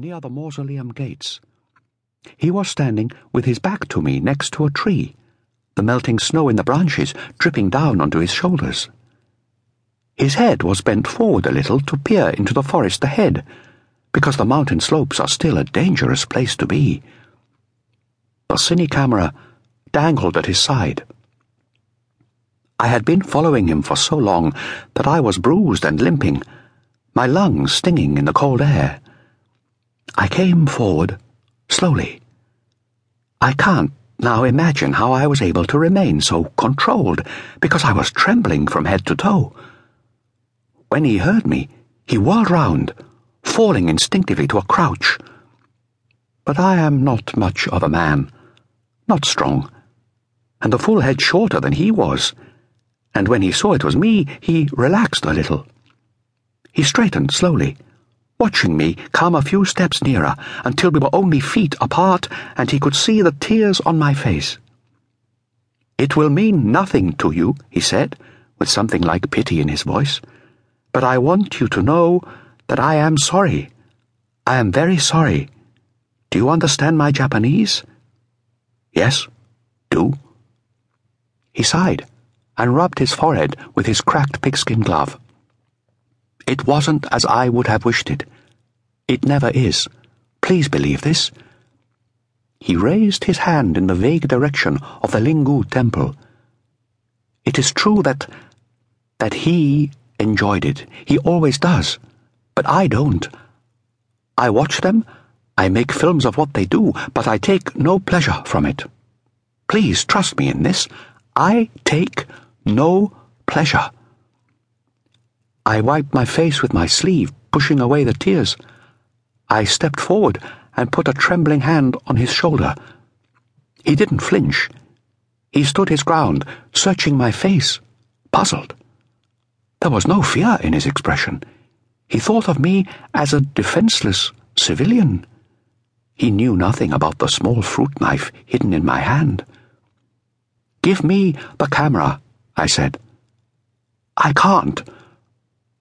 near the mausoleum gates. He was standing with his back to me next to a tree, the melting snow in the branches dripping down onto his shoulders. His head was bent forward a little to peer into the forest ahead, because the mountain slopes are still a dangerous place to be. The cine camera dangled at his side. I had been following him for so long that I was bruised and limping, my lungs stinging in the cold air. I came forward slowly. I can't now imagine how I was able to remain so controlled because I was trembling from head to toe. When he heard me, he whirled round, falling instinctively to a crouch. But I am not much of a man, not strong, and the full head shorter than he was, and when he saw it was me, he relaxed a little. He straightened slowly, watching me come a few steps nearer until we were only feet apart and he could see the tears on my face. It will mean nothing to you, he said, with something like pity in his voice but I want you to know that I am sorry. I am very sorry. Do you understand my Japanese? Yes, do. He sighed and rubbed his forehead with his cracked pigskin glove. It wasn't as I would have wished it. It never is. Please believe this. He raised his hand in the vague direction of the Linggu temple. It is true that that he enjoyed it. He always does. But I don't. I watch them, I make films of what they do, but I take no pleasure from it. Please trust me in this. I take no pleasure. I wiped my face with my sleeve, pushing away the tears. I stepped forward and put a trembling hand on his shoulder. He didn't flinch. He stood his ground, searching my face, puzzled. There was no fear in his expression. He thought of me as a defenseless civilian. He knew nothing about the small fruit knife hidden in my hand. Give me the camera, I said. I can't.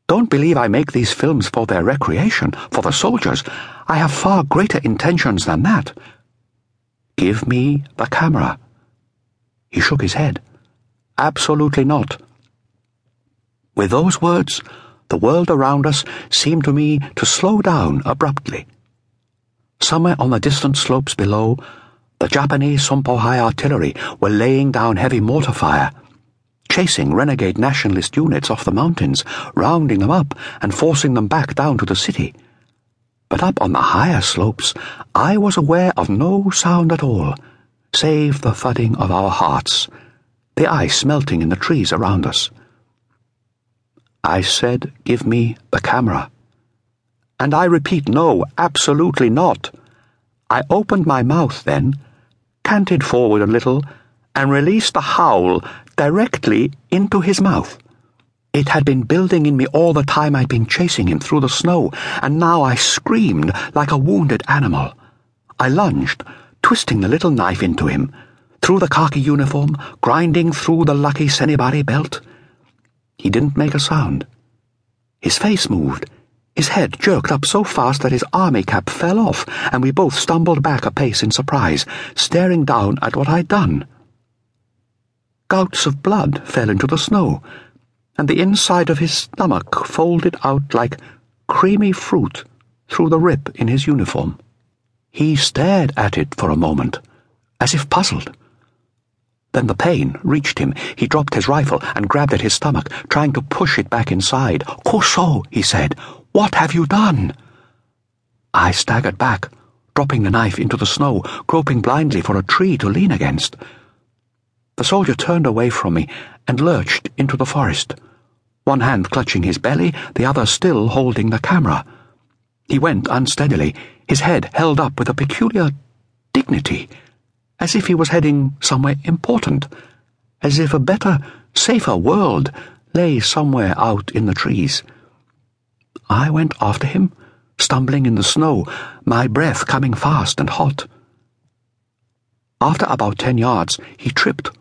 Don't believe I make these films for their recreation, for the soldiers. I have far greater intentions than that. Give me the camera. He shook his head. Absolutely not. With those words, the world around us seemed to me to slow down abruptly. Somewhere on the distant slopes below, the Japanese Sompohai artillery were laying down heavy mortar fire, chasing renegade nationalist units off the mountains, rounding them up and forcing them back down to the city. But up on the higher slopes, I was aware of no sound at all, save the thudding of our hearts, the ice melting in the trees around us. I said, Give me the camera. And I repeat, no, absolutely not. I opened my mouth then, canted forward a little, and released a howl directly into his mouth. It had been building in me all the time I'd been chasing him through the snow, and now I screamed like a wounded animal. I lunged, twisting the little knife into him, through the khaki uniform, grinding through the lucky senninbari belt. He didn't make a sound. His face moved. His head jerked up so fast that his army cap fell off, and we both stumbled back a pace in surprise, staring down at what I'd done. Gouts of blood fell into the snow, and the inside of his stomach folded out like creamy fruit through the rip in his uniform. He stared at it for a moment, as if puzzled. Then the pain reached him. He dropped his rifle and grabbed at his stomach, trying to push it back inside. Koso, he said, what have you done? I staggered back, dropping the knife into the snow, groping blindly for a tree to lean against. The soldier turned away from me and lurched into the forest, one hand clutching his belly, the other still holding the camera. He went unsteadily, his head held up with a peculiar dignity as if he was heading somewhere important, as if a better, safer world lay somewhere out in the trees. I went after him, stumbling in the snow, my breath coming fast and hot. After about ten yards, he tripped,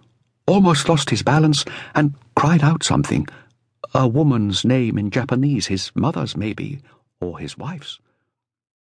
almost lost his balance, and cried out something. A woman's name in Japanese, his mother's maybe, or his wife's.